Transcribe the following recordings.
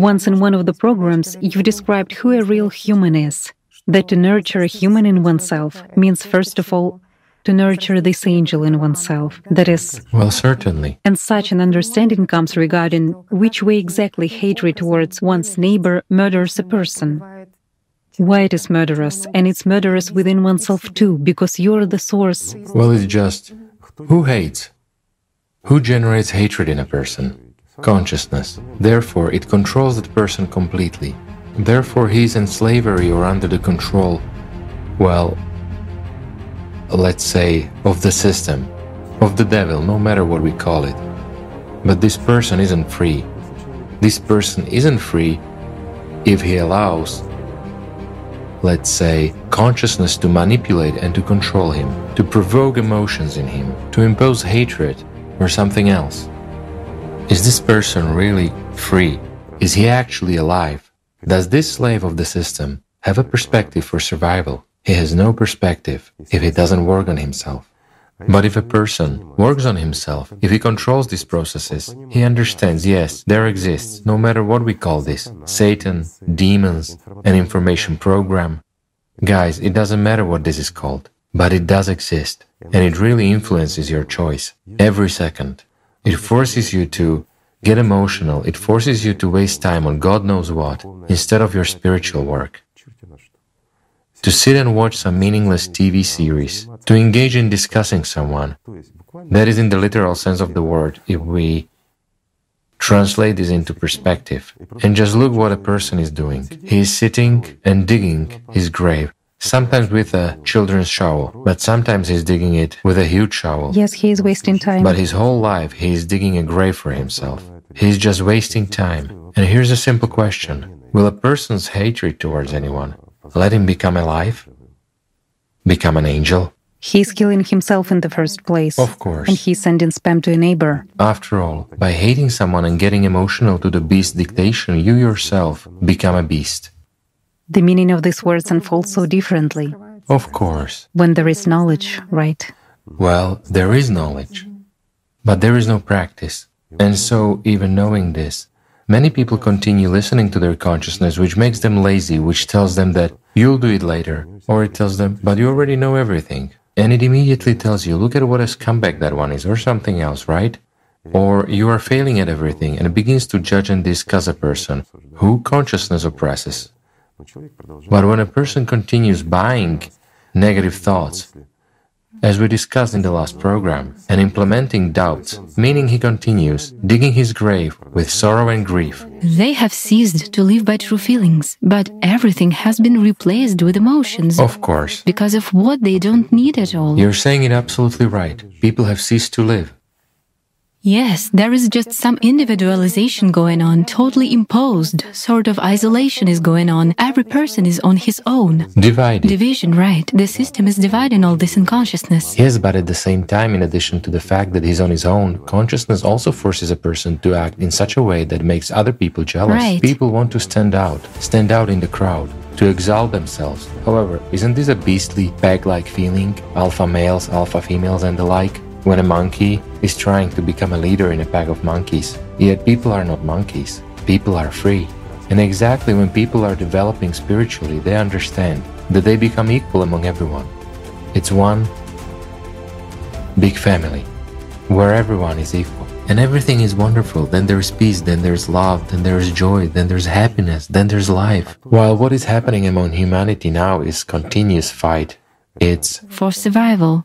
Once in one of the programs, you described who a real human is. That to nurture a human in oneself means, first of all, to nurture this angel in oneself. That is. Well, certainly. And such an understanding comes regarding which way exactly hatred towards one's neighbor murders a person. Why it is murderous, and it's murderous within oneself too, because you're the source. Well, it's just who hates? Who generates hatred in a person? Consciousness. Therefore, it controls that person completely. Therefore, he is in slavery or under the control, well, let's say, of the system, of the devil, no matter what we call it. But this person isn't free. This person isn't free if he allows, let's say, consciousness to manipulate and to control him, to provoke emotions in him, to impose hatred or something else. Is this person really free? Is he actually alive? Does this slave of the system have a perspective for survival? He has no perspective if he doesn't work on himself. But if a person works on himself, if he controls these processes, he understands, yes, there exists, no matter what we call this, Satan, demons, an information program. Guys, it doesn't matter what this is called, but it does exist, and it really influences your choice every second. It forces you to get emotional, it forces you to waste time on God knows what instead of your spiritual work to sit and watch some meaningless TV series, to engage in discussing someone. That is in the literal sense of the word, if we translate this into perspective. And just look what a person is doing. He is sitting and digging his grave, sometimes with a children's shovel, but sometimes he's digging it with a huge shovel. Yes, he is wasting time. But his whole life he is digging a grave for himself. He's just wasting time. And here's a simple question. Will a person's hatred towards anyone let him become alive? Become an angel? He's killing himself in the first place. Of course. And he's sending spam to a neighbor. After all, by hating someone and getting emotional to the beast dictation, you yourself become a beast. The meaning of these words unfolds so differently. Of course. When there is knowledge, right? Well, there is knowledge, but there is no practice. And so, even knowing this, Many people continue listening to their consciousness, which makes them lazy, which tells them that you'll do it later, or it tells them, but you already know everything. And it immediately tells you, look at what a scumbag that one is, or something else, right? Or you are failing at everything, and it begins to judge and discuss a person who consciousness oppresses. But when a person continues buying negative thoughts, as we discussed in the last program, and implementing doubts, meaning he continues digging his grave with sorrow and grief. They have ceased to live by true feelings, but everything has been replaced with emotions. Of course. Because of what they don't need at all. You're saying it absolutely right. People have ceased to live. Yes, there is just some individualization going on, totally imposed. Sort of isolation is going on. Every person is on his own. Divided. Division, right. The system is dividing all this in consciousness. Yes, but at the same time, in addition to the fact that he's on his own, consciousness also forces a person to act in such a way that makes other people jealous. Right. People want to stand out, stand out in the crowd to exalt themselves. However, isn't this a beastly, peg like feeling? Alpha males, alpha females, and the like? When a monkey is trying to become a leader in a pack of monkeys. Yet people are not monkeys, people are free. And exactly when people are developing spiritually, they understand that they become equal among everyone. It's one big family where everyone is equal and everything is wonderful. Then there's peace, then there's love, then there's joy, then there's happiness, then there's life. While what is happening among humanity now is continuous fight. It's for survival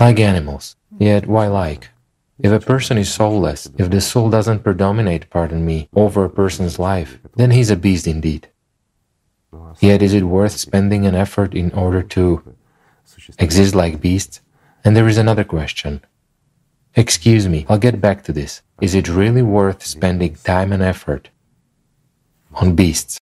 like animals. Yet why like? If a person is soulless, if the soul doesn't predominate, pardon me, over a person's life, then he's a beast indeed. Yet is it worth spending an effort in order to exist like beasts? And there is another question. Excuse me, I'll get back to this. Is it really worth spending time and effort on beasts?